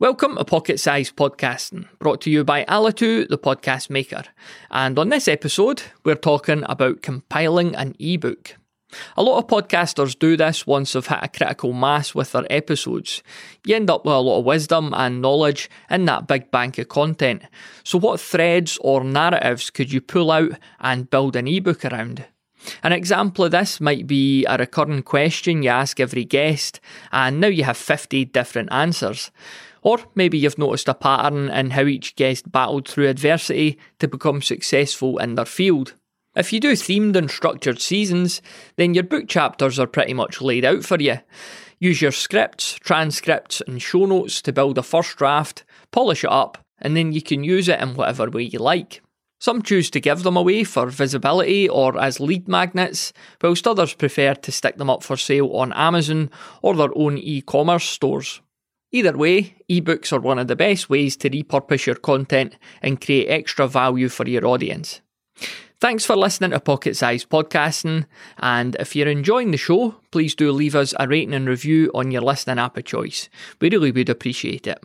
Welcome to Pocket-Sized Podcasting, brought to you by Alitu, the podcast maker. And on this episode, we're talking about compiling an ebook. A lot of podcasters do this once they've hit a critical mass with their episodes. You end up with a lot of wisdom and knowledge in that big bank of content. So, what threads or narratives could you pull out and build an ebook around? An example of this might be a recurring question you ask every guest, and now you have 50 different answers. Or maybe you've noticed a pattern in how each guest battled through adversity to become successful in their field. If you do themed and structured seasons, then your book chapters are pretty much laid out for you. Use your scripts, transcripts, and show notes to build a first draft, polish it up, and then you can use it in whatever way you like. Some choose to give them away for visibility or as lead magnets, whilst others prefer to stick them up for sale on Amazon or their own e commerce stores. Either way, ebooks are one of the best ways to repurpose your content and create extra value for your audience. Thanks for listening to Pocket-Sized Podcasting, and if you're enjoying the show, please do leave us a rating and review on your listening app of choice. We really would appreciate it.